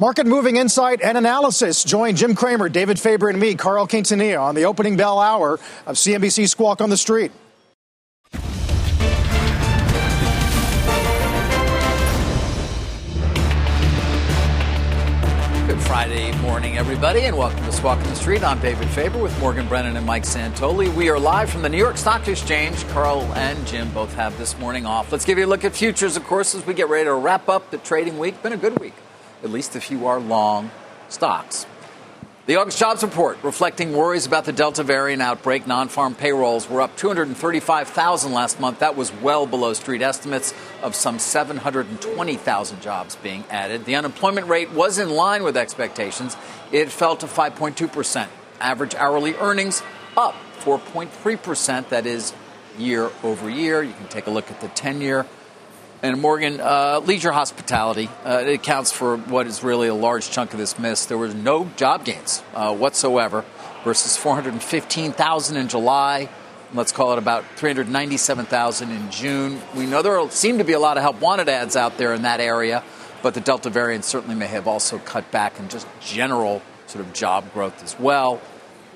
Market moving insight and analysis. Join Jim Cramer, David Faber, and me, Carl Quintanilla, on the opening bell hour of CNBC Squawk on the Street. Good Friday morning, everybody, and welcome to Squawk on the Street. I'm David Faber with Morgan Brennan and Mike Santoli. We are live from the New York Stock Exchange. Carl and Jim both have this morning off. Let's give you a look at futures, of course, as we get ready to wrap up the trading week. Been a good week, at least if you are long stocks. The August jobs report reflecting worries about the Delta variant outbreak. Non farm payrolls were up 235,000 last month. That was well below street estimates of some 720,000 jobs being added. The unemployment rate was in line with expectations. It fell to 5.2%. Average hourly earnings up 4.3%. That is year over year. You can take a look at the 10 year and Morgan, uh, leisure hospitality, uh, it accounts for what is really a large chunk of this miss. There were no job gains uh, whatsoever versus 415,000 in July. Let's call it about 397,000 in June. We know there seem to be a lot of help wanted ads out there in that area, but the Delta variant certainly may have also cut back in just general sort of job growth as well.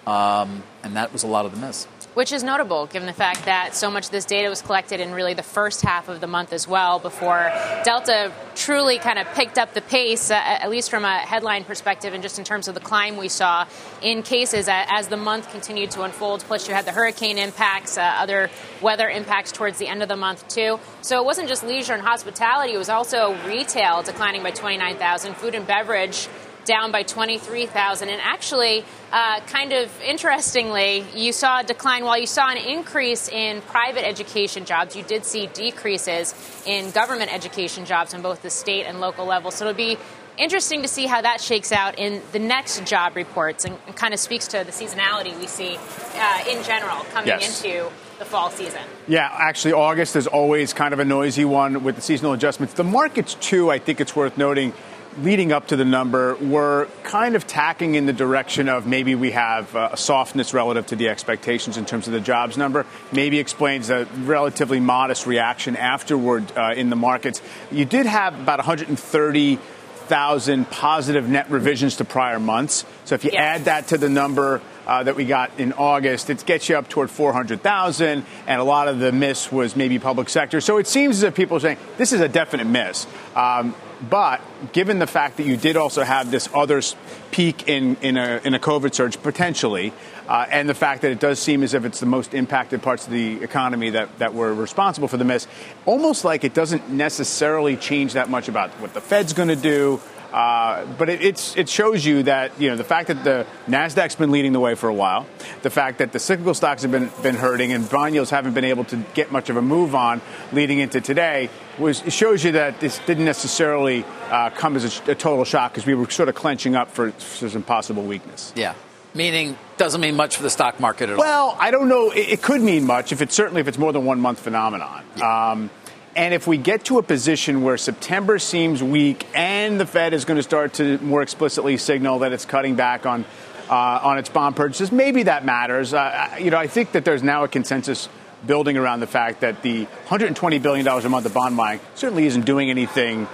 Um, and that was a lot of the miss which is notable given the fact that so much of this data was collected in really the first half of the month as well before Delta truly kind of picked up the pace, uh, at least from a headline perspective and just in terms of the climb we saw in cases as the month continued to unfold. Plus, you had the hurricane impacts, uh, other weather impacts towards the end of the month, too. So it wasn't just leisure and hospitality, it was also retail declining by 29,000, food and beverage down by 23,000. And actually, uh, kind of interestingly, you saw a decline while you saw an increase in private education jobs. You did see decreases in government education jobs on both the state and local level. So it'll be interesting to see how that shakes out in the next job reports and, and kind of speaks to the seasonality we see uh, in general coming yes. into the fall season. Yeah, actually, August is always kind of a noisy one with the seasonal adjustments. The markets, too, I think it's worth noting leading up to the number we were kind of tacking in the direction of maybe we have a softness relative to the expectations in terms of the jobs number. Maybe explains a relatively modest reaction afterward uh, in the markets. You did have about 130,000 positive net revisions to prior months. So if you yes. add that to the number uh, that we got in August. It gets you up toward 400,000, and a lot of the miss was maybe public sector. So it seems as if people are saying this is a definite miss. Um, but given the fact that you did also have this other peak in, in, a, in a COVID surge potentially, uh, and the fact that it does seem as if it's the most impacted parts of the economy that, that were responsible for the miss, almost like it doesn't necessarily change that much about what the Fed's going to do, uh, but it, it shows you that you know the fact that the Nasdaq's been leading the way for a while, the fact that the cyclical stocks have been been hurting and bond yields haven't been able to get much of a move on leading into today was it shows you that this didn't necessarily uh, come as a, a total shock because we were sort of clenching up for, for some possible weakness. Yeah meaning doesn't mean much for the stock market at well, all. Well, I don't know. It, it, could mean much if it's certainly if it's more than one month phenomenon. Yeah. Um, and if we get to a position where September seems weak and the Fed is going to start to more explicitly signal that it's cutting back on uh, on its bond purchases, maybe that matters. Uh, you know, I think that there's now a consensus building around the fact that the 120 billion dollars a month of bond buying certainly isn't doing anything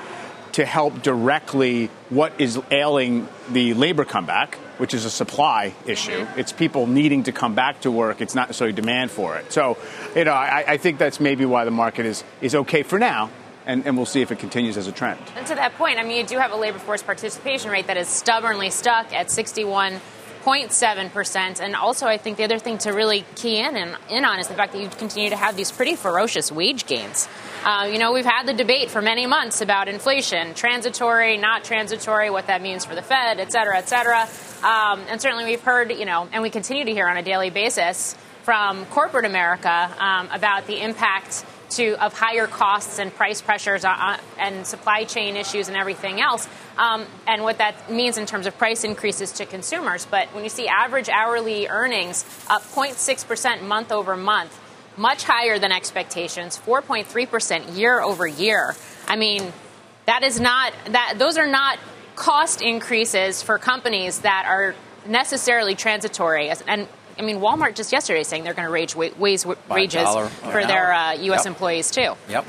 to help directly what is ailing the labor comeback which is a supply issue. Mm-hmm. It's people needing to come back to work. It's not necessarily demand for it. So, you know, I, I think that's maybe why the market is, is okay for now. And, and, we'll see if it continues as a trend. And to that point, I mean, you do have a labor force participation rate that is stubbornly stuck at 61 0.7%. And also, I think the other thing to really key in, in, in on is the fact that you continue to have these pretty ferocious wage gains. Uh, you know, we've had the debate for many months about inflation, transitory, not transitory, what that means for the Fed, et cetera, et cetera. Um, and certainly we've heard, you know, and we continue to hear on a daily basis from corporate America um, about the impact to, of higher costs and price pressures on, and supply chain issues and everything else um, and what that means in terms of price increases to consumers. But when you see average hourly earnings up 0.6% month over month, much higher than expectations, 4.3% year over year. I mean, that is not that those are not cost increases for companies that are necessarily transitory. And I mean, Walmart just yesterday saying they're going to raise, raise wages for their uh, U.S. Yep. employees too. Yep.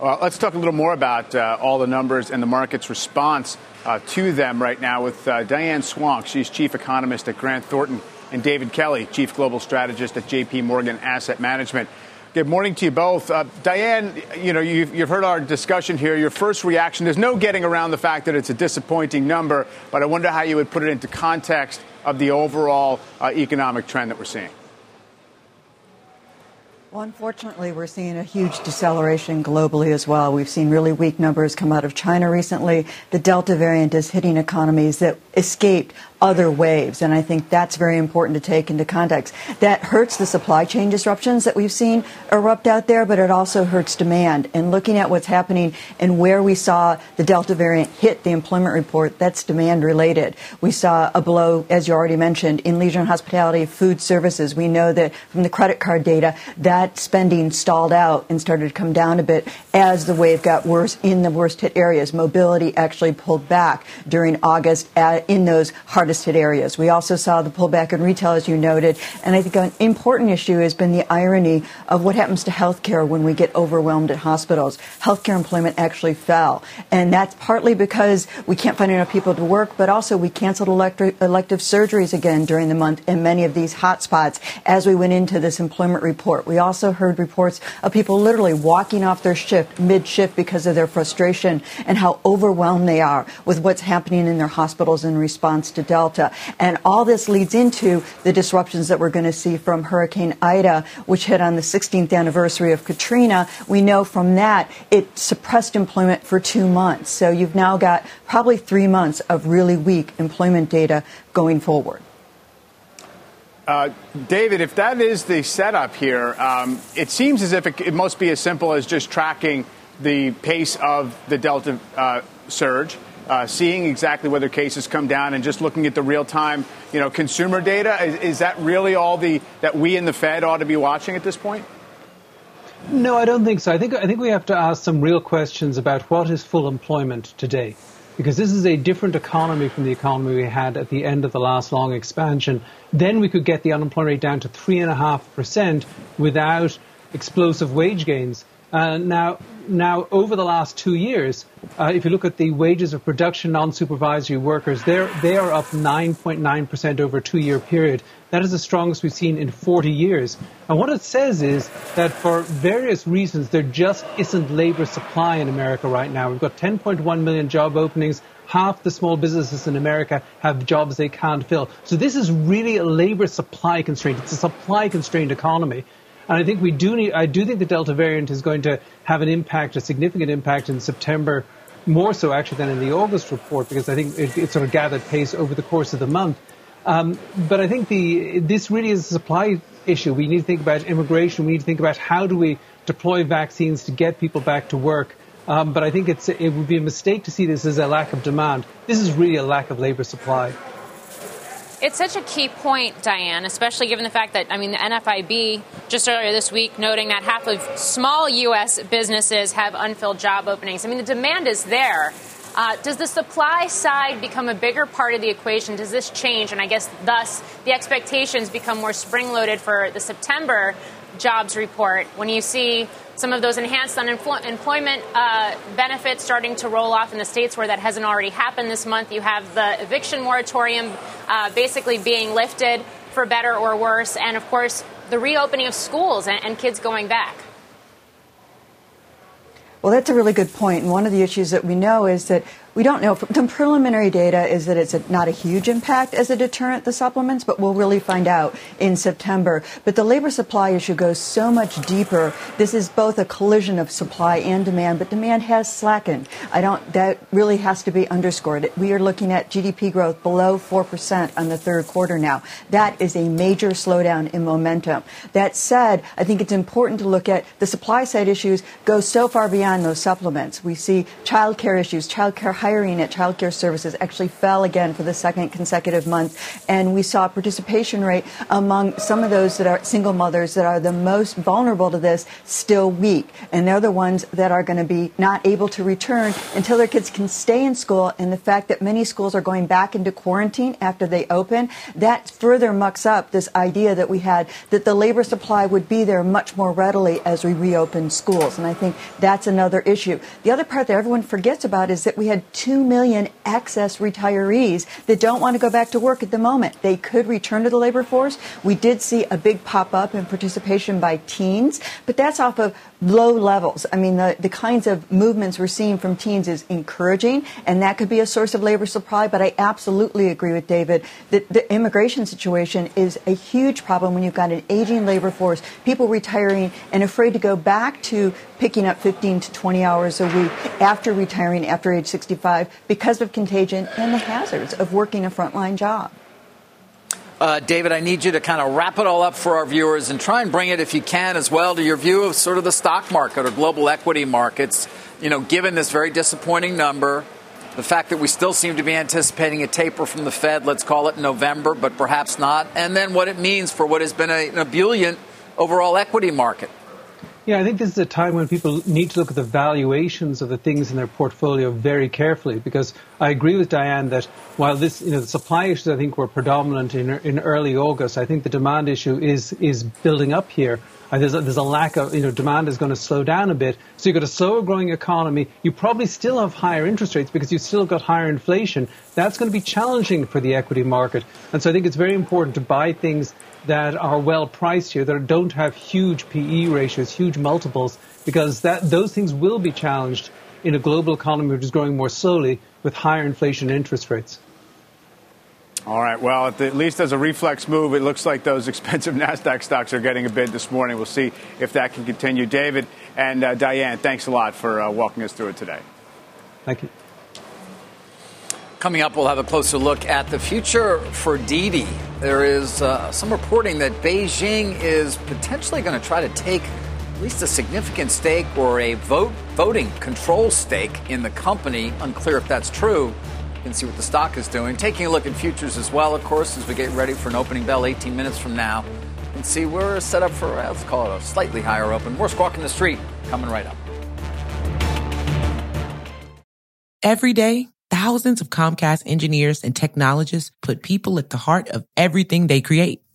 Well, let's talk a little more about uh, all the numbers and the market's response uh, to them right now with uh, Diane Swonk. She's chief economist at Grant Thornton, and David Kelly, chief global strategist at J.P. Morgan Asset Management. Good morning to you both. Uh, Diane, you know, you've, you've, heard our discussion here. Your first reaction, there's no getting around the fact that it's a disappointing number, but I wonder how you would put it into context of the overall uh, economic trend that we're seeing. Well, unfortunately, we're seeing a huge deceleration globally as well. We've seen really weak numbers come out of China recently. The Delta variant is hitting economies that escaped other waves. And I think that's very important to take into context. That hurts the supply chain disruptions that we've seen erupt out there, but it also hurts demand. And looking at what's happening and where we saw the Delta variant hit the employment report, that's demand related. We saw a blow, as you already mentioned, in leisure and hospitality, food services. We know that from the credit card data, that spending stalled out and started to come down a bit as the wave got worse in the worst hit areas. Mobility actually pulled back during August uh, in those hard hardest hit areas. We also saw the pullback in retail, as you noted. And I think an important issue has been the irony of what happens to healthcare when we get overwhelmed at hospitals. Healthcare employment actually fell. And that's partly because we can't find enough people to work, but also we canceled electric, elective surgeries again during the month in many of these hotspots as we went into this employment report. We also heard reports of people literally walking off their shift mid shift because of their frustration and how overwhelmed they are with what's happening in their hospitals in response to Delta. Delta. And all this leads into the disruptions that we're going to see from Hurricane Ida, which hit on the 16th anniversary of Katrina. We know from that it suppressed employment for two months. So you've now got probably three months of really weak employment data going forward. Uh, David, if that is the setup here, um, it seems as if it, it, must be as simple as just tracking the pace of the Delta uh, surge uh, seeing exactly whether cases come down and just looking at the real time, you know, consumer data? Is, is that really all the that we in the Fed ought to be watching at this point? No, I don't think so. I think I think we have to ask some real questions about what is full employment today, because this is a different economy from the economy we had at the end of the last long expansion. Then we could get the unemployment rate down to three and a half percent without explosive wage gains. Uh, now, now, over the last two years, uh, if you look at the wages of production non-supervisory workers, they are up 9.9% over a two-year period. That is the strongest we've seen in 40 years. And what it says is that for various reasons, there just isn't labor supply in America right now. We've got 10.1 million job openings. Half the small businesses in America have jobs they can't fill. So this is really a labor supply constraint. It's a supply constrained economy. And I think we do need, I do think the Delta variant is going to have an impact, a significant impact in September, more so actually than in the August report, because I think it, it sort of gathered pace over the course of the month. Um, but I think the, this really is a supply issue. We need to think about immigration. We need to think about how do we deploy vaccines to get people back to work. Um, but I think it's, it would be a mistake to see this as a lack of demand. This is really a lack of labor supply. It's such a key point, Diane, especially given the fact that, I mean, the NFIB just earlier this week noting that half of small U.S. businesses have unfilled job openings. I mean, the demand is there. Uh, does the supply side become a bigger part of the equation? Does this change? And I guess thus the expectations become more spring loaded for the September jobs report when you see some of those enhanced unemployment uh, benefits starting to roll off in the states where that hasn't already happened this month. You have the eviction moratorium uh, basically being lifted for better or worse, and of course, the reopening of schools and, and kids going back. Well, that's a really good point. And one of the issues that we know is that we don't know. The preliminary data is that it's a, not a huge impact as a deterrent, the supplements, but we'll really find out in September. But the labor supply issue goes so much deeper. This is both a collision of supply and demand, but demand has slackened. I don't, that really has to be underscored. We are looking at GDP growth below 4% on the third quarter now. That is a major slowdown in momentum. That said, I think it's important to look at the supply side issues go so far beyond those supplements. We see child care issues, child care hiring at child care services actually fell again for the second consecutive month. And we saw participation rate among some of those that are single mothers that are the most vulnerable to this still weak. And they're the ones that are going to be not able to return until their kids can stay in school. And the fact that many schools are going back into quarantine after they open, that further mucks up this idea that we had that the labor supply would be there much more readily as we reopen schools. And I think that's another issue. The other part that everyone forgets about is that we had 2 million excess retirees that don't want to go back to work at the moment. They could return to the labor force. We did see a big pop up in participation by teens, but that's off of low levels. I mean, the, the kinds of movements we're seeing from teens is encouraging, and that could be a source of labor supply. But I absolutely agree with David that the immigration situation is a huge problem when you've got an aging labor force, people retiring and afraid to go back to picking up 15 to 20 hours a week after retiring after age 65 because of contagion and the hazards of working a frontline job. Uh, David, I need you to kind of wrap it all up for our viewers and try and bring it, if you can, as well to your view of sort of the stock market or global equity markets. You know, given this very disappointing number, the fact that we still seem to be anticipating a taper from the Fed, let's call it November, but perhaps not, and then what it means for what has been a, an ebullient overall equity market. Yeah, I think this is a time when people need to look at the valuations of the things in their portfolio very carefully because I agree with Diane that while this, you know, the supply issues I think were predominant in, in early August, I think the demand issue is, is building up here. And there's a, there's a lack of, you know, demand is going to slow down a bit. So you've got a slower growing economy. You probably still have higher interest rates because you've still got higher inflation. That's going to be challenging for the equity market. And so I think it's very important to buy things that are well priced here, that don't have huge PE ratios, huge multiples, because that, those things will be challenged in a global economy which is growing more slowly with higher inflation and interest rates. All right. Well, at, the, at, least as a reflex move, it looks like those expensive NASDAQ stocks are getting a bid this morning. We'll see if that can continue. David and uh, Diane, thanks a lot for uh, walking us through it today. Thank you. Coming up, we'll have a closer look at the future for Didi. There is uh, some reporting that Beijing is potentially going to try to take at least a significant stake or a vote voting control stake in the company. Unclear if that's true. You can see what the stock is doing. Taking a look at futures as well, of course, as we get ready for an opening bell 18 minutes from now. And see we're set up for let's call it a slightly higher open. More Squawk on the Street coming right up. Every day thousands of Comcast engineers and technologists put people at the heart of everything they create.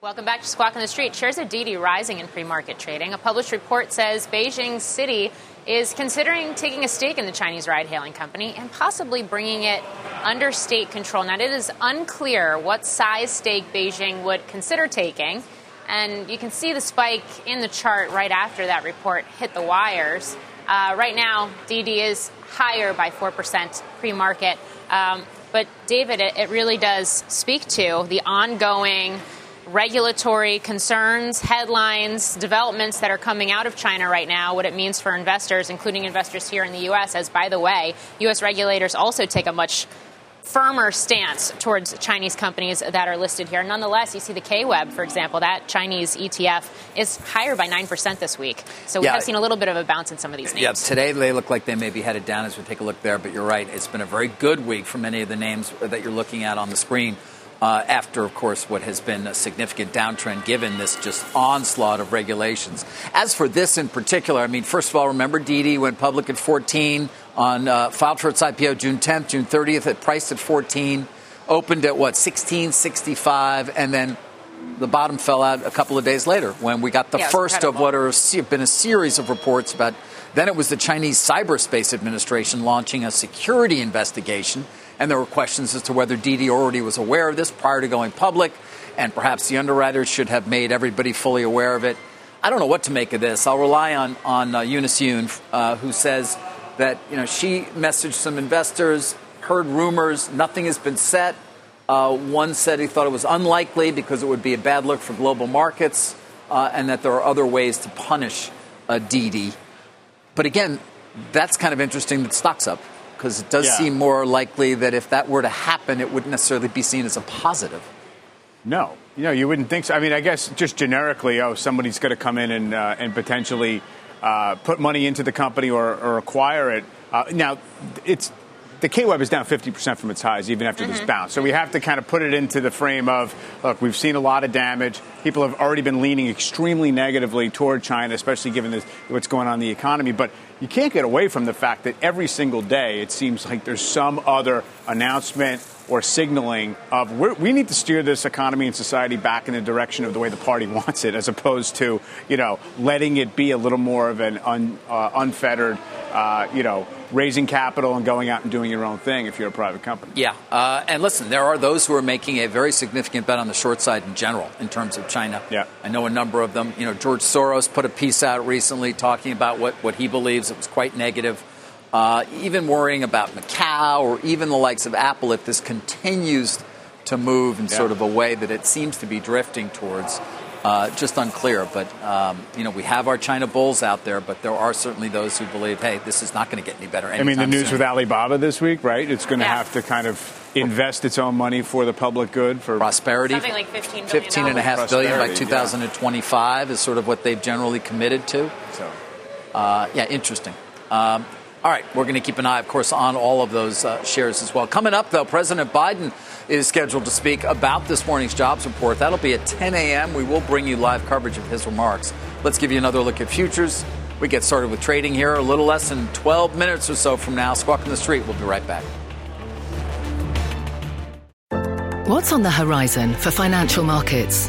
Welcome back to Squawk on the Street. Shares of Didi rising in pre-market trading. A published report says Beijing City is considering taking a stake in the Chinese ride-hailing company and possibly bringing it under state control. Now, it is unclear what size stake Beijing would consider taking, and you can see the spike in the chart right after that report hit the wires. Uh, right now, Didi is higher by 4% pre-market. Um, but, David, it, it really does speak to the ongoing – regulatory concerns, headlines, developments that are coming out of China right now, what it means for investors, including investors here in the U.S., as, by the way, U.S. regulators also take a much firmer stance towards Chinese companies that are listed here. Nonetheless, you see the KWEB, for example, that Chinese ETF is higher by 9% this week. So we yeah. have seen a little bit of a bounce in some of these names. Yeah, today they look like they may be headed down as we take a look there, but you're right. It's been a very good week for many of the names that you're looking at on the screen. Uh, after, of course, what has been a significant downtrend given this just onslaught of regulations. As for this in particular, I mean, first of all, remember Didi went public at 14 on uh, filed for its IPO June 10th, June 30th. It priced at 14, opened at what 1665, and then the bottom fell out a couple of days later when we got the yeah, first of what have been a series of reports about. Then it was the Chinese Cyberspace Administration launching a security investigation, and there were questions as to whether Didi already was aware of this prior to going public, and perhaps the underwriters should have made everybody fully aware of it. I don't know what to make of this. I'll rely on on uh, Eunice Yoon, uh, who says that you know she messaged some investors, heard rumors, nothing has been set. Uh, one said he thought it was unlikely because it would be a bad look for global markets, uh, and that there are other ways to punish a Didi. But again, that's kind of interesting that stock's up because it does yeah. seem more likely that if that were to happen, it wouldn't necessarily be seen as a positive. No, you know, you wouldn't think so. I mean, I guess just generically, oh, somebody's going to come in and uh, and potentially uh, put money into the company or, or acquire it. Uh, now, it's the KWEB is down 50% from its highs, even after mm-hmm. this bounce. So we have to kind of put it into the frame of look, we've seen a lot of damage. People have already been leaning extremely negatively toward China, especially given this, what's going on in the economy. But you can't get away from the fact that every single day it seems like there's some other announcement or signaling of we need to steer this economy and society back in the direction of the way the party wants it, as opposed to you know letting it be a little more of an un, uh, unfettered, uh, you know, raising capital and going out and doing your own thing if you're a private company. Yeah, uh, and listen, there are those who are making a very significant bet on the short side in general in terms of China. Yeah, I know a number of them. You know, George Soros put a piece out recently talking about what what he believes it was quite negative uh, even worrying about Macau or even the likes of Apple if this continues to move in yeah. sort of a way that it seems to be drifting towards. Uh, just unclear, but um, you know we have our China bulls out there, but there are certainly those who believe, hey, this is not going to get any better. I mean, the news soon. with Alibaba this week, right? It's going to yeah. have to kind of invest its own money for the public good for prosperity. Something like 15, 15 and a half billion by 2025 yeah. is sort of what they've generally committed to. So, uh, yeah, interesting. Um, all right, we're going to keep an eye, of course, on all of those uh, shares as well. Coming up, though, President Biden is scheduled to speak about this morning's jobs report. That'll be at 10 a.m. We will bring you live coverage of his remarks. Let's give you another look at futures. We get started with trading here a little less than 12 minutes or so from now. Squawk on the Street. We'll be right back. What's on the horizon for financial markets?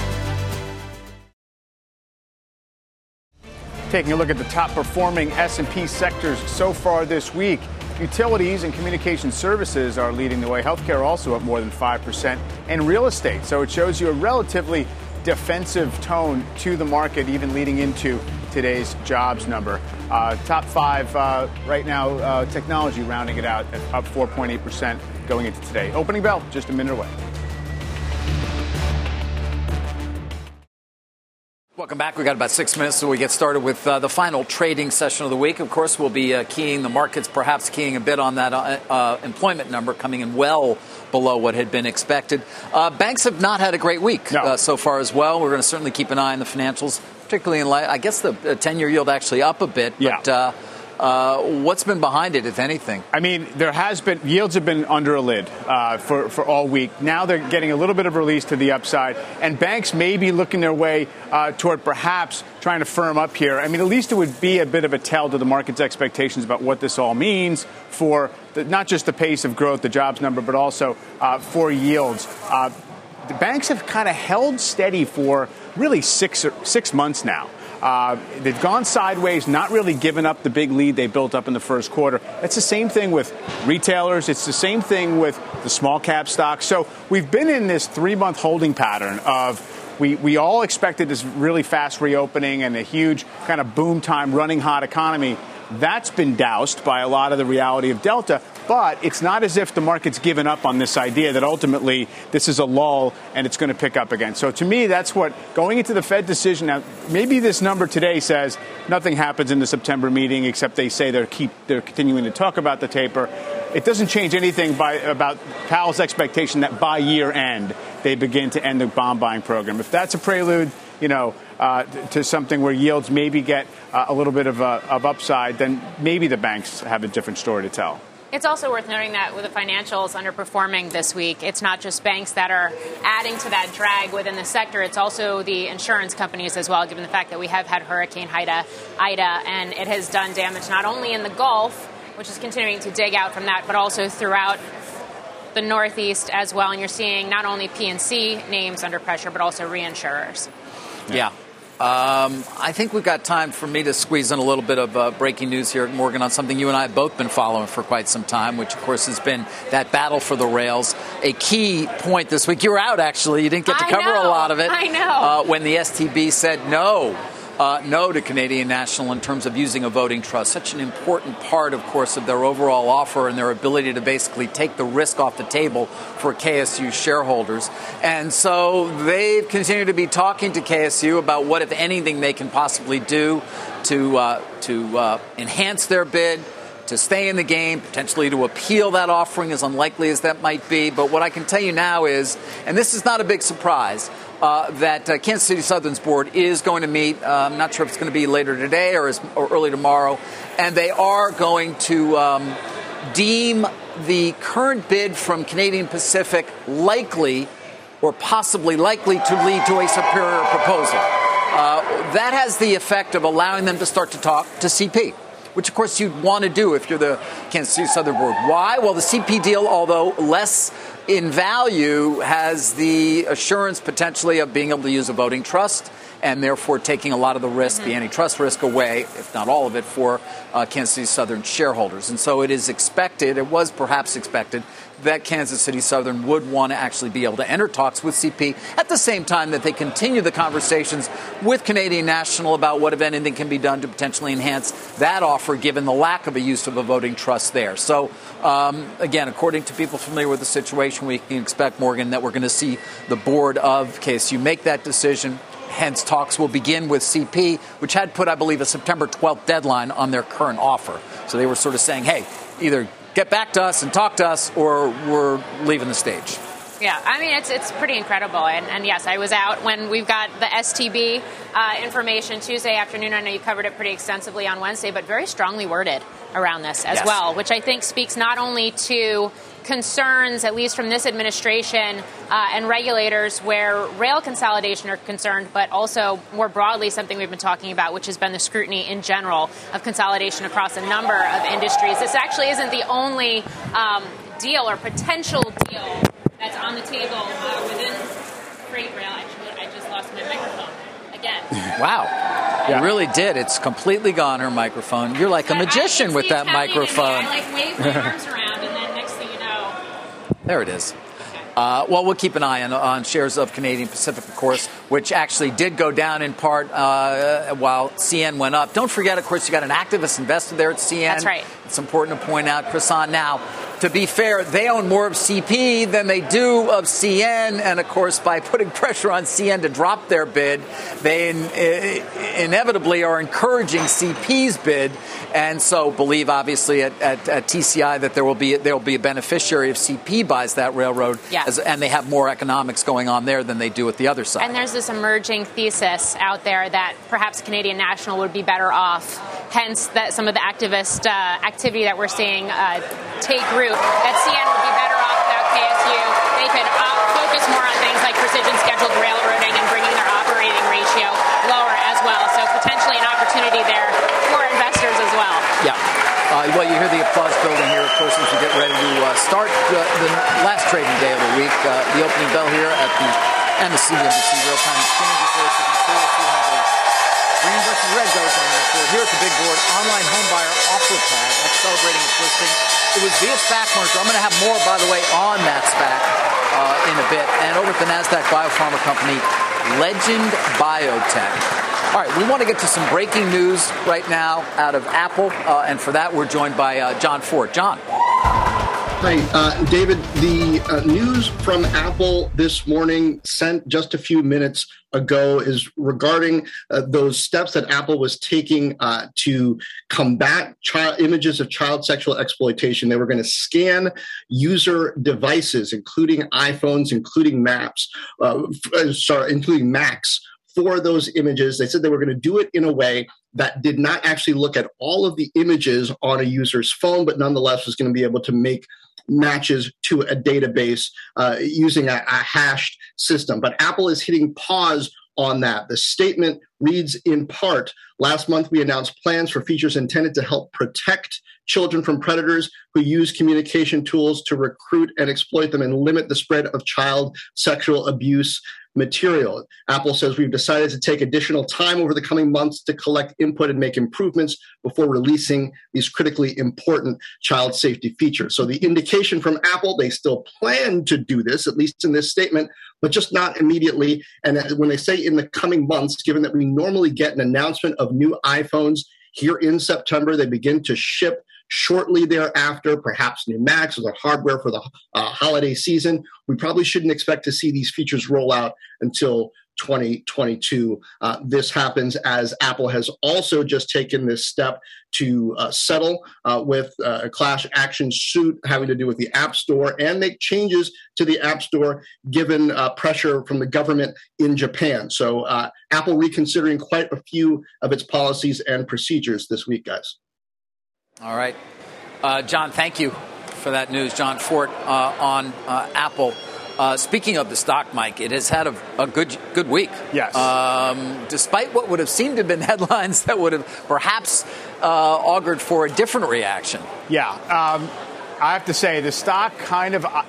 Taking a look at the top performing S&P sectors so far this week. Utilities and communication services are leading the way. Healthcare also up more than 5%. And real estate. So it shows you a relatively defensive tone to the market, even leading into today's jobs number. Uh, top five uh, right now, uh, technology rounding it out, at up 4.8% going into today. Opening bell, just a minute away. Welcome back. We've got about six minutes, so we get started with uh, the final trading session of the week. Of course, we'll be uh, keying the markets, perhaps keying a bit on that uh, uh employment number coming in well below what had been expected. Uh, banks have not had a great week no. Uh, so far as well. We're going to certainly keep an eye on the financials, particularly in light. I guess the 10 year yield actually up a bit, but. Yeah uh, what's been behind it, if anything? I mean, there has been yields have been under a lid uh, for for all week. Now they're getting a little bit of release to the upside, and banks may be looking their way uh, toward perhaps trying to firm up here. I mean, at least it would be a bit of a tell to the market's expectations about what this all means for the, not just the pace of growth, the jobs number, but also uh, for yields. Uh, the banks have kind of held steady for really six six months now. Uh, they've gone sideways, not really given up the big lead they built up in the first quarter. It's the same thing with retailers. It's the same thing with the small cap stocks. So we've been in this three month holding pattern of we, we all expected this really fast reopening and a huge kind of boom time running hot economy. That's been doused by a lot of the reality of Delta. But it's not as if the market's given up on this idea that ultimately this is a lull and it's going to pick up again. So to me, that's what going into the Fed decision. Now, maybe this number today says nothing happens in the September meeting except they say they're keep they're continuing to talk about the taper. It doesn't change anything by, about Powell's expectation that by year end they begin to end the bond buying program. If that's a prelude, you know, uh, to something where yields maybe get uh, a little bit of, uh, of upside, then maybe the banks have a different story to tell. It's also worth noting that with the financials underperforming this week, it's not just banks that are adding to that drag within the sector. It's also the insurance companies as well, given the fact that we have had Hurricane Ida, Ida and it has done damage not only in the Gulf, which is continuing to dig out from that, but also throughout the Northeast as well. And you're seeing not only P&C names under pressure, but also reinsurers. Yeah. Um, I think we've got time for me to squeeze in a little bit of uh, breaking news here at Morgan on something you and I have both been following for quite some time, which of course has been that battle for the rails. A key point this week. You were out actually. You didn't get to cover a lot of it. I know. Uh, when the STB said no uh, no to Canadian National in terms of using a voting trust. Such an important part, of course, of their overall offer and their ability to basically take the risk off the table for KSU shareholders. And so they've continued to be talking to KSU about what, if anything, they can possibly do to uh, to uh, enhance their bid to stay in the game, potentially to appeal that offering, as unlikely as that might be. But what I can tell you now is, and this is not a big surprise, uh, that uh, Kansas City Southern's board is going to meet. Uh, I'm not sure if it's going to be later today or, as, or early tomorrow, and they are going to um, deem the current bid from Canadian Pacific likely or possibly likely to lead to a superior proposal. Uh, that has the effect of allowing them to start to talk to CP which of course you'd want to do if you're the Kansas City Southern Board. Why? Well, the CP deal, although less in value, has the assurance potentially of being able to use a voting trust and therefore taking a lot of the risk, mm-hmm. the antitrust risk away, if not all of it, for uh, Kansas City Southern shareholders. And so it is expected, it was perhaps expected, that Kansas City Southern would want to actually be able to enter talks with CP at the same time that they continue the conversations with Canadian National about what, if anything, can be done to potentially enhance that offer given the lack of a use of a voting trust there. So, um, again, according to people familiar with the situation, we can expect, Morgan, that we're going to see the board of KSU make that decision. Hence, talks will begin with CP, which had put, I believe, a September 12th deadline on their current offer. So they were sort of saying, hey, either get back to us and talk to us, or we're leaving the stage. Yeah, I mean it's it's pretty incredible, and, and yes, I was out when we've got the STB uh, information Tuesday afternoon. I know you covered it pretty extensively on Wednesday, but very strongly worded around this as yes. well, which I think speaks not only to concerns, at least from this administration uh, and regulators, where rail consolidation are concerned, but also more broadly something we've been talking about, which has been the scrutiny in general of consolidation across a number of industries. This actually isn't the only um, deal or potential deal that's on the table uh, within freight rail. Actually, I just lost my microphone again. Wow. Yeah. You really did. It's completely gone, her microphone. You're like a magician with that microphone. I like wave my arms around, and then next thing you know. There it is. Uh, well, we'll keep an eye on, on, shares of Canadian Pacific, of course, which actually did go down in part uh, while CN went up. Don't forget, of course, you got an activist invested there at CN. That's right. It's important to point out, Chris-Anne. Now, to be fair, they own more of CP than they do of CN. And of course, by putting pressure on CN to drop their bid, they in, in, inevitably are encouraging CP's bid. And so believe, obviously, at, at, at, TCI that there will be there will be a beneficiary if CP buys that railroad. Yeah. As, and they have more economics going on there than they do at the other side. And there's this emerging thesis out there that perhaps Canadian National would be better off. Hence, that some of the activist uh, activity that we're seeing uh, take root that CN would be better off without KSU. They could uh, focus more on things like precision scheduled railroading and bringing their operating ratio lower as well. So potentially an opportunity there for investors as well. Yeah. Uh, well, you hear the applause building here, of course, as we get ready to uh, start the, the, last trading day of the week. Uh, the opening bell here at the MSC Embassy Real Time Exchange. Green versus red goes on that board. Here at the big board, online home buyer offer pad. That's celebrating its listing it was via SPAC merger. I'm going to have more, by the way, on that SPAC uh, in a bit. And over at the NASDAQ Biopharma Company, Legend Biotech. All right, we want to get to some breaking news right now out of Apple, uh, and for that, we're joined by uh, Jon Fortt. Jon. Hi, uh, David. The uh, news from Apple this morning, sent just a few minutes ago, is regarding uh, those steps that Apple was taking uh, to combat child images of child sexual exploitation. They were going to scan user devices, including iPhones, including Maps, uh, uh, sorry, including Macs for those images. They said they were going to do it in a way that did not actually look at all of the images on a user's phone, but nonetheless was going to be able to make matches to a database uh, using a, a hashed system. But Apple is hitting pause on that. The statement reads in part Last month, we announced plans for features intended to help protect children from predators who use communication tools to recruit and exploit them and limit the spread of child sexual abuse material. Apple says we've decided to take additional time over the coming months to collect input and make improvements before releasing these critically important child safety features. So the indication from Apple, they still plan to do this, at least in this statement, but just not immediately. And when they say in the coming months, given that we normally get an announcement of new iPhones here in September, they begin to ship shortly thereafter, perhaps new Macs or the hardware for the uh, holiday season. We probably shouldn't expect to see these features roll out until 2022. Uh, this happens as Apple has also just taken this step to uh, settle uh, with uh, a class action suit having to do with the App Store and make changes to the App Store given uh, pressure from the government in Japan. So, uh, Apple reconsidering quite a few of its policies and procedures this week, guys. All right. Jon. thank you for that news. Jon Fortt on Apple. Uh, speaking of the stock, Mike, it has had a, a good good week. Yes. Um, despite what would have seemed to have been headlines that would have perhaps uh, augured for a different reaction. Yeah. Um, I have to say, the stock kind of uh,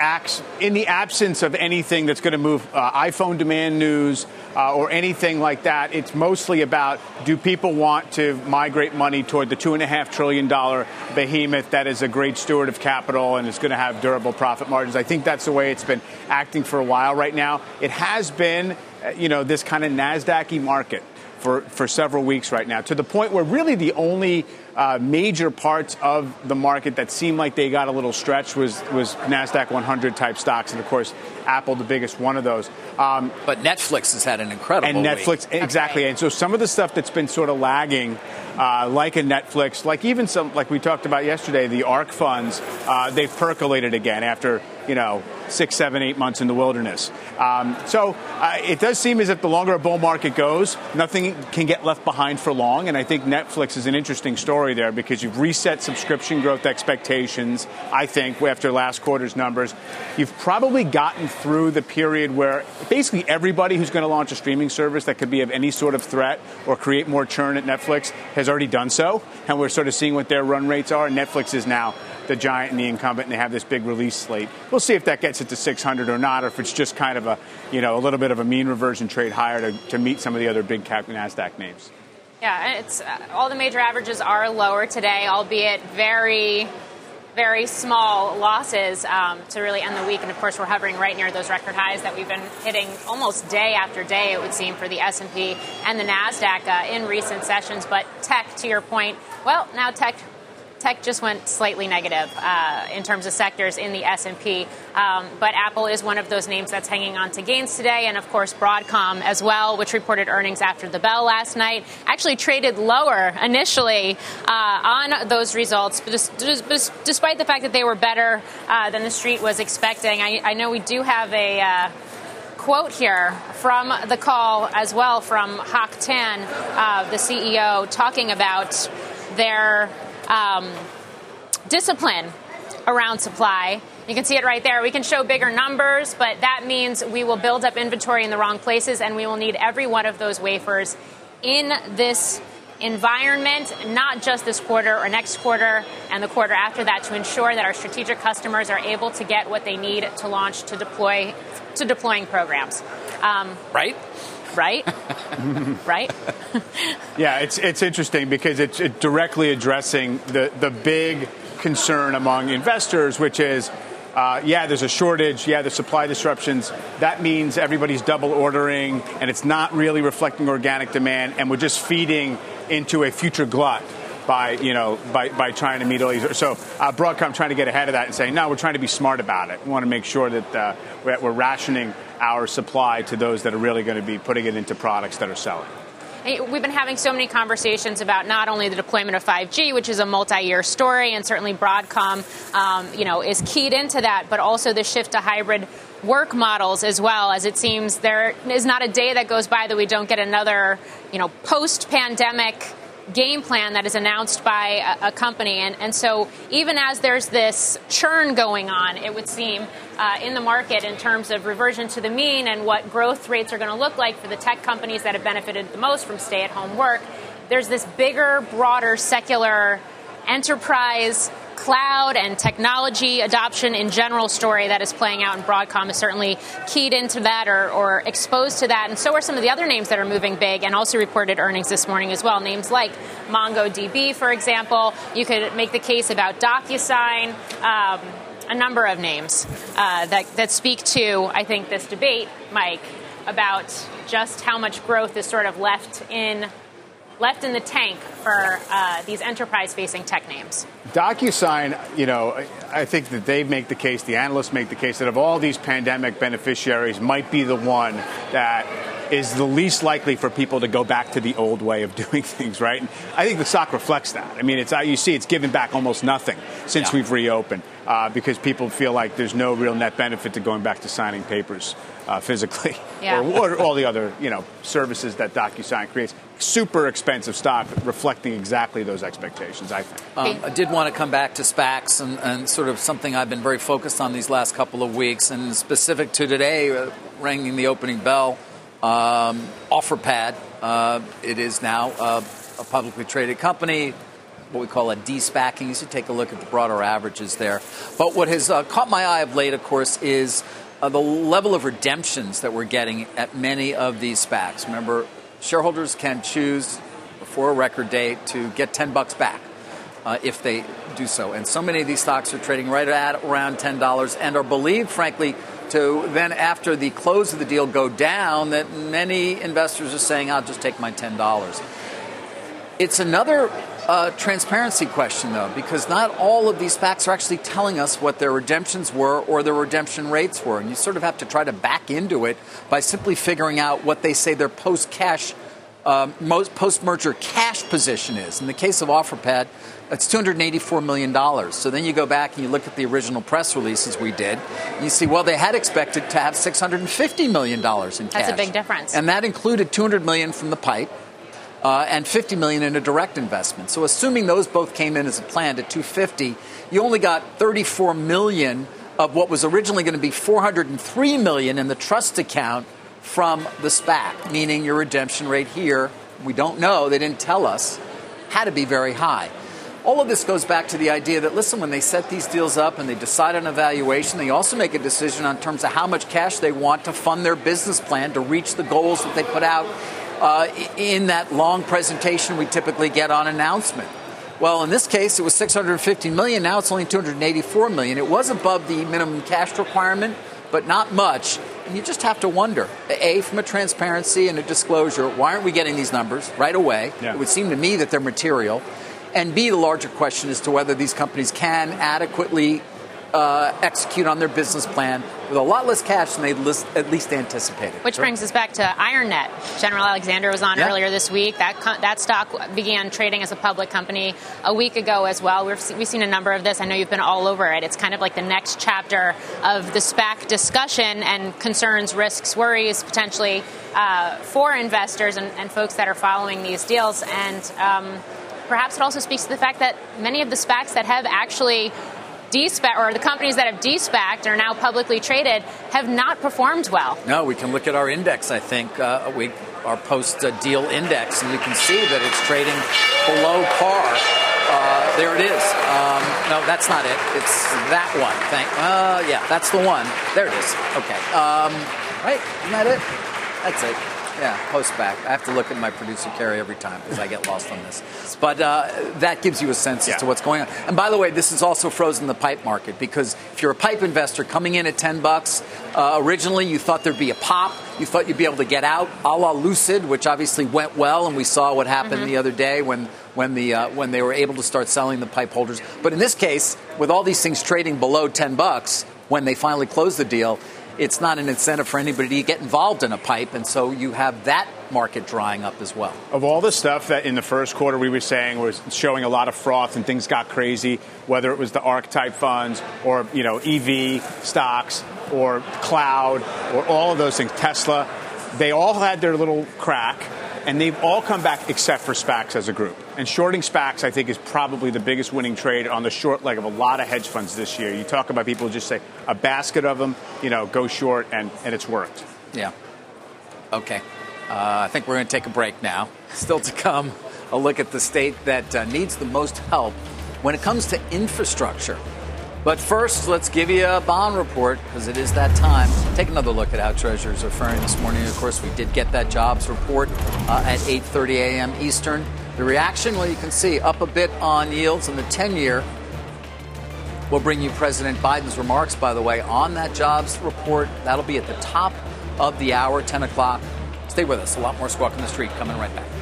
acts in the absence of anything that's going to move uh, iPhone demand news uh, or anything like that. It's mostly about do people want to migrate money toward the $2.5 trillion behemoth that is a great steward of capital and is going to have durable profit margins. I think that's the way it's been acting for a while right now. It has been, uh, you know, this kind of NASDAQ market for, for several weeks right now, to the point where really the only uh, major parts of the market that seemed like they got a little stretched was, was NASDAQ 100 type stocks. And of course, Apple, the biggest one of those. Um, but Netflix has had an incredible And Netflix, week. exactly. And so some of the stuff that's been sort of lagging, uh, like a Netflix, like even some, like we talked about yesterday, the ARK funds, uh, they've percolated again after, you know, six, seven, eight months in the wilderness. Um, so uh, it does seem as if the longer a bull market goes, nothing can get left behind for long. And I think Netflix is an interesting story there because you've reset subscription growth expectations, I think, after last quarter's numbers. You've probably gotten through the period where basically everybody who's going to launch a streaming service that could be of any sort of threat or create more churn at Netflix has already done so. And we're sort of seeing what their run rates are. Netflix is now the giant and the incumbent, and they have this big release slate. We'll see if that gets it to 600 or not, or if it's just kind of a, you know, a little bit of a mean reversion trade higher to, to meet some of the other big cap Nasdaq names. Yeah, it's uh, all the major averages are lower today, albeit very very small losses um, to really end the week. And of course, we're hovering right near those record highs that we've been hitting almost day after day. It would seem for the S and P and the Nasdaq uh, in recent sessions. But tech, to your point, well, now tech tech just went slightly negative uh, in terms of sectors in the S&P. Um, but Apple is one of those names that's hanging on to gains today, and of course Broadcom as well, which reported earnings after the bell last night, actually traded lower initially uh, on those results, but despite the fact that they were better uh, than the street was expecting. I, I, know we do have a uh, quote here from the call as well from Hock Tan, uh, the CEO, talking about their um, discipline around supply. You can see it right there. We can show bigger numbers, but that means we will build up inventory in the wrong places, and we will need every one of those wafers in this environment, not just this quarter or next quarter and the quarter after that, to ensure that our strategic customers are able to get what they need to launch to deploy to deploying programs. Um, right right? right? yeah, it's it's interesting because it's directly addressing the the big concern among investors, which is uh, yeah, there's a shortage. Yeah, there's supply disruptions. That means everybody's double ordering, and it's not really reflecting organic demand, and we're just feeding into a future glut by you know by, by trying to meet all these. So uh, Broadcom trying to get ahead of that and saying no, we're trying to be smart about it. We want to make sure that uh, we're rationing our supply to those that are really going to be putting it into products that are selling. We've been having so many conversations about not only the deployment of 5G, which is a multi-year story, and certainly Broadcom, um, you know, is keyed into that, but also the shift to hybrid work models as well. As it seems, there is not a day that goes by that we don't get another, you know, post-pandemic game plan that is announced by a, a company. And, and, so, even as there's this churn going on, it would seem, uh, in the market in terms of reversion to the mean and what growth rates are going to look like for the tech companies that have benefited the most from stay at home work, there's this bigger, broader, secular enterprise cloud and technology adoption in general story that is playing out, and Broadcom is certainly keyed into that or, or exposed to that. And so are some of the other names that are moving big and also reported earnings this morning as well. Names like MongoDB, for example. You could make the case about DocuSign. Um, a number of names uh, that, that speak to, I think, this debate, Mike, about just how much growth is sort of left in left in the tank for uh, these enterprise-facing tech names? DocuSign, you know, I think that they make the case, the analysts make the case that of all these pandemic beneficiaries, might be the one that is the least likely for people to go back to the old way of doing things, right? And I think the stock reflects that. I mean, it's you see, it's given back almost nothing since yeah. we've reopened uh, because people feel like there's no real net benefit to going back to signing papers uh, physically, yeah. or, or, all the other you know services that DocuSign creates. Super expensive stock, reflecting exactly those expectations. I think. Um, I did want to come back to SPACs and, and, sort of something I've been very focused on these last couple of weeks, and specific to today, uh, ringing the opening bell. Um, Offerpad, uh, it is now uh, a publicly traded company, what we call a de-SPACing. You should take a look at the broader averages there. But what has uh, caught my eye of late, of course, is uh, the level of redemptions that we're getting at many of these SPACs. Remember, shareholders can choose before a record date to get 10 bucks back. Uh, if they do so. And so many of these stocks are trading right at around $10 and are believed, frankly, to then, after the close of the deal, go down, that many investors are saying, I'll just take my $10. It's another uh, transparency question, though, because not all of these SPACs are actually telling us what their redemptions were or their redemption rates were. And you sort of have to try to back into it by simply figuring out what they say their post cash, uh, post merger cash position is. In the case of Offerpad, it's $284 million. So then you go back and you look at the original press releases we did. you see, well, they had expected to have $650 million in cash. That's a big difference. And that included 200 million from the pipe. Uh, and 50 million in a direct investment. So assuming those both came in as planned at 250, you only got 34 million of what was originally going to be 403 million in the trust account from the SPAC, meaning your redemption rate here, we don't know, they didn't tell us, had to be very high. All of this goes back to the idea that, listen, when they set these deals up and they decide on a valuation, they also make a decision on terms of how much cash they want to fund their business plan to reach the goals that they put out uh, in that long presentation we typically get on announcement. Well, in this case, it was 650 million. Now it's only 284 million. It was above the minimum cash requirement, but not much. And you just have to wonder, a from a transparency and a disclosure, why aren't we getting these numbers right away? Yeah. It would seem to me that they're material. And B, the larger question as to whether these companies can adequately uh, execute on their business plan with a lot less cash than they list, at least anticipated. Which brings us back to IronNet. General Alexander was on yeah. earlier this week. That that stock began trading as a public company a week ago as well. We've, we've seen a number of this. I know you've been all over it. It's kind of like the next chapter of the SPAC discussion and concerns, risks, worries potentially uh, for investors and, and, folks that are following these deals. And um, perhaps it also speaks to the fact that many of the SPACs that have actually Or the companies that have de-SPACed are now publicly traded have not performed well. No, we can look at our index. I think uh, we our post uh, deal index, and you can see that it's trading below par. Uh, there it is. Um, no, that's not it. It's that one. Thank. Uh, yeah, that's the one. There it is. Okay. Um, right. Isn't that it? That's it. Yeah, post SPAC. I have to look at my producer Carrie every time because I get lost on this. But uh, that gives you a sense Yeah. as to what's going on. And by the way, this is also frozen the pipe market because if you're a pipe investor coming in at 10 bucks, uh, originally you thought there'd be a pop. You thought you'd be able to get out, a la Lucid, which obviously went well, and we saw what happened the other day when when the uh, when they were able to start selling the pipe holders. But in this case, with all these things trading below 10 bucks, when they finally closed the deal, it's not an incentive for anybody to get involved in a pipe, and so you have that market drying up as well. Of all the stuff that in the first quarter we were saying was showing a lot of froth and things got crazy, whether it was the archetype funds or you know EV stocks or cloud or all of those things, Tesla, they all had their little crack. And they've all come back except for SPACs as a group. And shorting SPACs, I think, is probably the biggest winning trade on the short leg of a lot of hedge funds this year. You talk about people just say a basket of them, you know, go short, and, and it's worked. Yeah. Okay. Uh, I think we're going to take a break now. Still to come, a look at the state that uh, needs the most help when it comes to infrastructure. But first, let's give you a bond report because it is that time. Take another look at how treasurers are faring this morning. Of course, we did get that jobs report uh, at 8:30 a.m. Eastern. The reaction, well, you can see up a bit on yields in the 10-year. We'll bring you President Biden's remarks, by the way, on that jobs report. That'll be at the top of the hour, 10 o'clock. Stay with us. A lot more Squawk on the Street coming right back.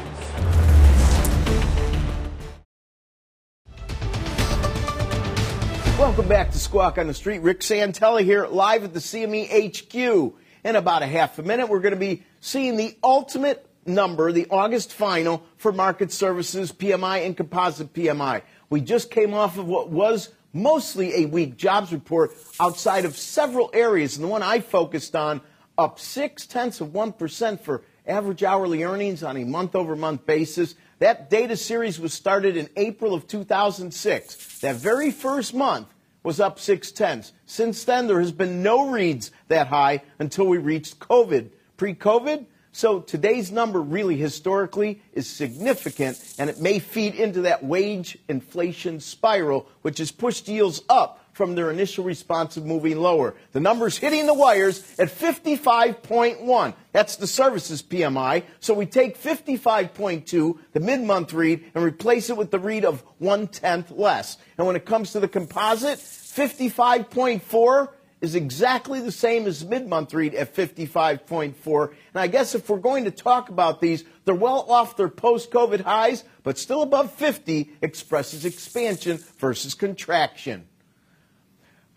Welcome back to Squawk on the Street. Rick Santelli here, live at the CME HQ. In about a half a minute, we're going to be seeing the ultimate number, the August final for Markit services PMI and composite PMI. We just came off of what was mostly a weak jobs report outside of several areas. And the one I focused on, up six tenths of 1% for average hourly earnings on a month over month basis. That data series was started in April of 2006. That very first month was up six tenths. Since then, there has been no reads that high until we reached COVID. Pre COVID, so today's number really historically is significant and it may feed into that wage inflation spiral, which has pushed yields up from their initial response of moving lower. The number's hitting the wires at 55.1. That's the services PMI. So we take 55.2, the mid month read, and replace it with the read of one tenth less. And when it comes to the composite, 55.4 is exactly the same as mid-month read at 55.4. And I guess if we're going to talk about these, they're well off their post-COVID highs, but still above 50 expresses expansion versus contraction.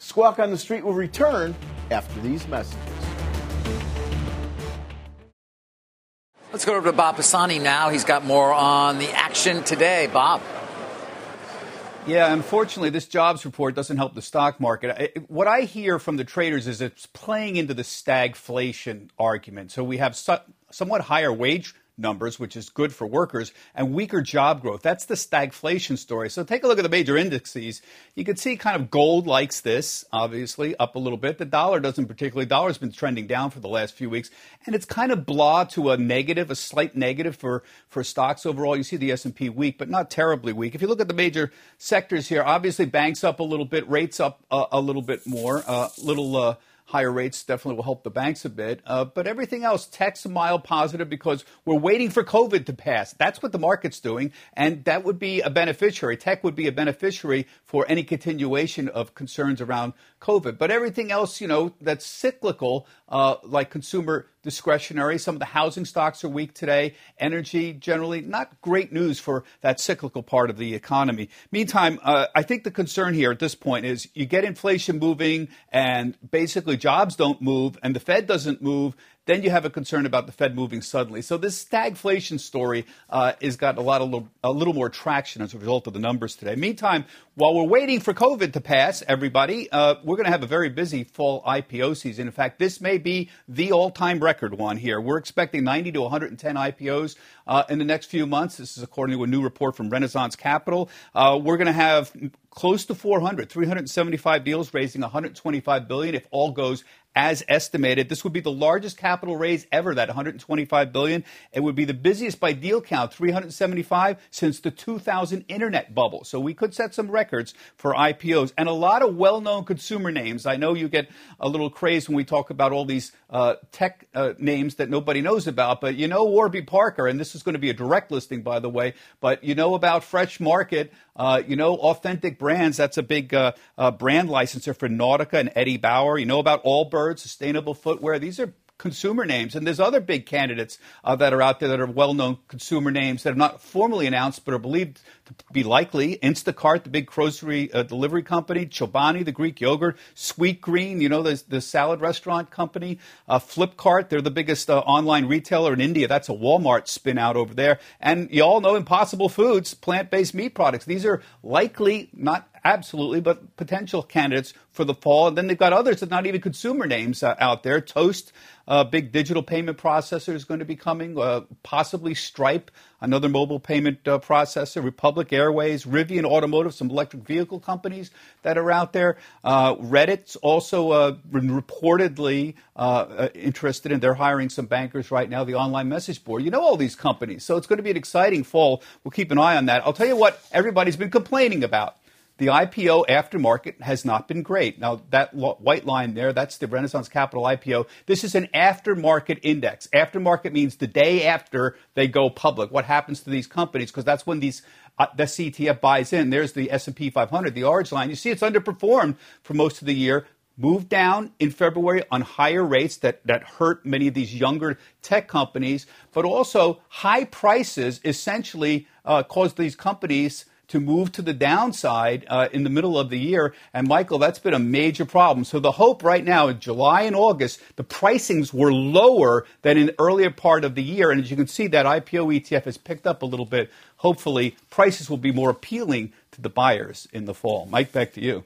Squawk on the Street will return after these messages. Let's go over to Bob Pisani now. He's got more on the action today. Bob. Yeah, unfortunately, this jobs report doesn't help the stock market. What I hear from the traders is it's playing into the stagflation argument. So we have somewhat higher wage numbers, which is good for workers, and weaker job growth. That's the stagflation story. So take a look at the major indices. You can see kind of gold likes this, obviously, up a little bit. The dollar doesn't particularly. Dollar's been trending down for the last few weeks, and it's kind of blah to a negative, a slight negative for, for stocks overall. You see the S&P weak, but not terribly weak. If you look at the major sectors here, obviously banks up a little bit, rates up a, little bit more, a uh, little uh, higher rates definitely will help the banks a bit. Uh, but everything else, tech's a mild positive because we're waiting for COVID to pass. That's what the market's doing, and that would be a beneficiary. Tech would be a beneficiary for any continuation of concerns around COVID. But everything else, you know, that's cyclical, uh, like consumer discretionary. Some of the housing stocks are weak today. Energy, generally, not great news for that cyclical part of the economy. Meantime, uh, I think the concern here at this point is you get inflation moving and basically jobs don't move and the Fed doesn't move. Then you have a concern about the Fed moving suddenly. So this stagflation story uh, has got a lot of little, a little more traction as a result of the numbers today. Meantime, while we're waiting for COVID to pass, everybody, uh, we're going to have a very busy fall IPO season. In fact, this may be the all-time record one here. We're expecting 90 to 110 IPOs uh, in the next few months. This is according to a new report from Renaissance Capital. Uh, we're going to have close to 400, 375 deals raising 125 billion if all goes as estimated. This would be the largest capital raise ever, that 125 billion. It would be the busiest by deal count, 375 since the 2000 internet bubble. So we could set some records for IPOs and a lot of well-known consumer names. I know you get a little craze when we talk about all these uh, tech uh, names that nobody knows about, but you know Warby Parker, and this is going to be a direct listing, by the way. But you know about Fresh Market, uh, you know Authentic Brands. That's a big uh, uh, brand licensor for Nautica and Eddie Bauer. You know about Allbirds, sustainable footwear. These are consumer names. And there's other big candidates uh, that are out there that are well known consumer names that are not formally announced but are believed to be likely. Instacart, the big grocery uh, delivery company, Chobani, the Greek yogurt, Sweetgreen, you know, the, the salad restaurant company, uh, Flipkart, they're the biggest uh, online retailer in India. That's a Walmart spin out over there. And you all know Impossible Foods, plant based meat products. These are likely, not absolutely, but potential candidates for the fall. And then they've got others that not even consumer names uh, out there. Toast, uh, big digital payment processor is going to be coming, uh, possibly Stripe, another mobile payment uh, processor, Republic Airways, Rivian Automotive, some electric vehicle companies that are out there. Uh, Reddit's also uh, reportedly interested in, they're hiring some bankers right now, the online message board. You know all these companies. So it's going to be an exciting fall. We'll keep an eye on that. I'll tell you what everybody's been complaining about the IPO aftermarket has not been great. Now, that white line there, that's the Renaissance Capital IPO. This is an aftermarket index. Aftermarket means the day after they go public. What happens to these companies? Because that's when these uh, the ETF buys in. There's the S&P 500, the orange line. You see, it's underperformed for most of the year. Moved down in February on higher rates that, that hurt many of these younger tech companies, but also high prices essentially uh, caused these companies to move to the downside uh, in the middle of the year. And Michael, that's been a major problem. So the hope right now in July and August, the pricings were lower than in the earlier part of the year. And as you can see, that IPO ETF has picked up a little bit. Hopefully, prices will be more appealing to the buyers in the fall. Mike, back to you.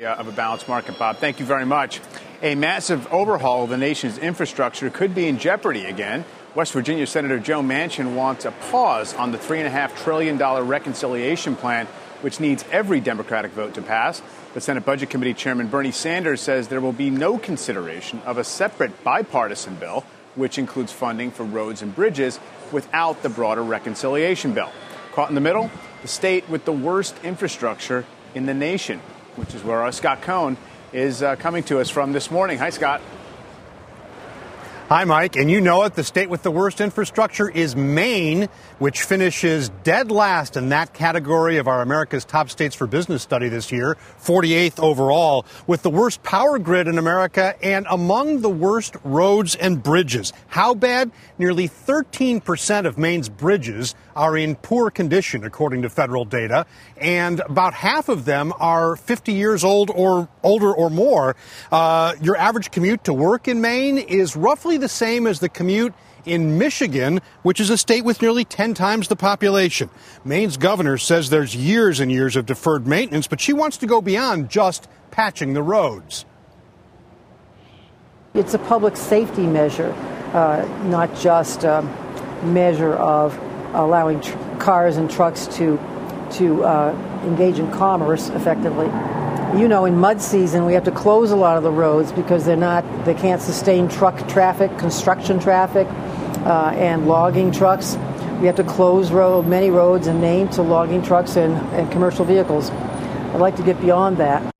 Of a balanced market, Bob. Thank you very much. A massive overhaul of the nation's infrastructure could be in jeopardy again West Virginia Senator Joe Manchin wants a pause on the $3.5 trillion reconciliation plan, which needs every Democratic vote to pass. The Senate Budget Committee Chairman Bernie Sanders says there will be no consideration of a separate bipartisan bill, which includes funding for roads and bridges, without the broader reconciliation bill. Caught in the middle, the state with the worst infrastructure in the nation, which is where our Scott Cohn is uh, coming to us from this morning. Hi, Scott. Hi, Mike. And you know it, the state with the worst infrastructure is Maine, which finishes dead last in that category of our America's top states for business study this year, 48th overall, with the worst power grid in America and among the worst roads and bridges. How bad? Nearly 13% of Maine's bridges are in poor condition, according to federal data, and about half of them are 50 years old or older or more. Uh, your average commute to work in Maine is roughly the same as the commute in Michigan, which is a state with nearly 10 times the population. Maine's governor says there's years and years of deferred maintenance, but she wants to go beyond just patching the roads. It's a public safety measure, uh, not just a measure of allowing tr- cars and trucks to to uh, engage in commerce effectively. You know, in mud season, we have to close a lot of the roads because they're not they can't sustain truck traffic, construction traffic, uh, and logging trucks. We have to close road, many roads in Maine to logging trucks and, and commercial vehicles. I'd like to get beyond that.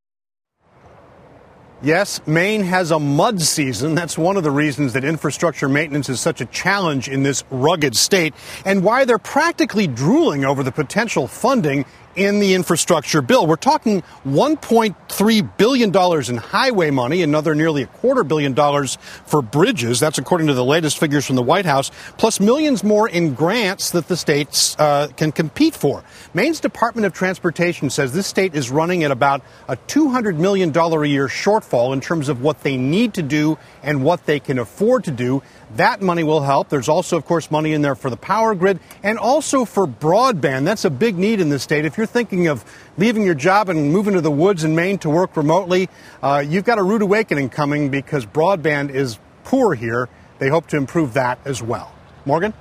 Yes, Maine has a mud season. That's one of the reasons that infrastructure maintenance is such a challenge in this rugged state and why they're practically drooling over the potential funding in the infrastructure bill. We're talking $1.3 billion in highway money, another nearly a quarter billion dollars for bridges. That's according to the latest figures from the White House, plus millions more in grants that the states uh, can compete for. Maine's Department of Transportation says this state is running at about a $200 million a year shortfall in terms of what they need to do and what they can afford to do. That money will help. There's also, of course, money in there for the power grid and also for broadband. That's a big need in the state. If you're thinking of leaving your job and moving to the woods in Maine to work remotely, uh, you've got a rude awakening coming because broadband is poor here. They hope to improve that as well. Morgan?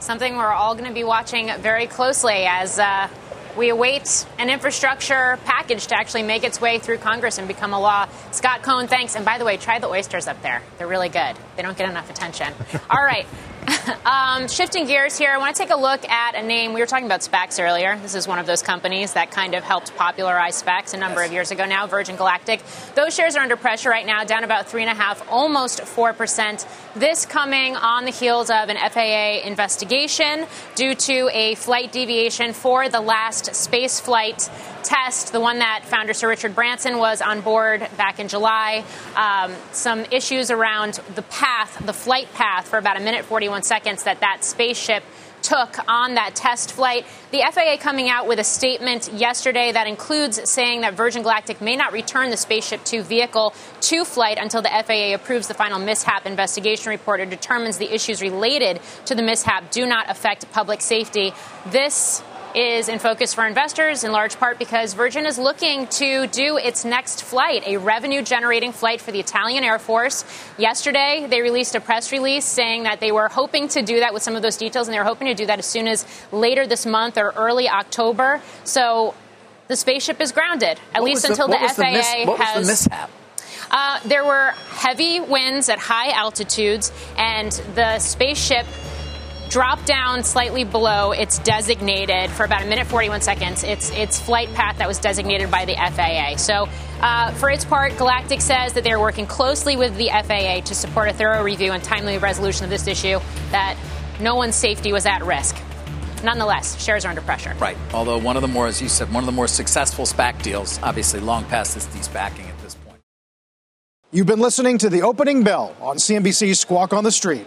Something we're all going to be watching very closely as. Uh we await an infrastructure package to actually make its way through Congress and become a law. Scott Cohn, thanks. And by the way, try the oysters up there. They're really good. They don't get enough attention. All right. um, shifting gears here, I want to take a look at a name. We were talking about SPACs earlier. This is one of those companies that kind of helped popularize SPACs a number yes. of years ago now, Virgin Galactic. Those shares are under pressure right now, down about 3.5, almost 4%. This coming on the heels of an FAA investigation due to a flight deviation for the last space flight test, the one that founder Sir Richard Branson was on board back in July. Um, some issues around the path, the flight path, for about a minute 41 seconds that that spaceship took on that test flight. The FAA coming out with a statement yesterday that includes saying that Virgin Galactic may not return the spaceship to vehicle to flight until the FAA approves the final mishap investigation report or determines the issues related to the mishap do not affect public safety. This is in focus for investors in large part because Virgin is looking to do its next flight, a revenue generating flight for the Italian Air Force. Yesterday, they released a press release saying that they were hoping to do that with some of those details, and they were hoping to do that as soon as later this month or early October. So the spaceship is grounded, at what least the, until the FAA the mis- what has. Was the mishap? Uh, there were heavy winds at high altitudes, and the spaceship drop down slightly below its designated for about a minute 41 seconds. Its its flight path that was designated by the FAA. So. Uh, for its part, Galactic says that they're working closely with the FAA to support a thorough review and timely resolution of this issue, that no one's safety was at risk. Nonetheless, shares are under pressure. Right. Although one of the more, as you said, one of the more successful SPAC deals, obviously long past this de-SPACing at this point. You've been listening to the opening bell on CNBC's Squawk on the Street.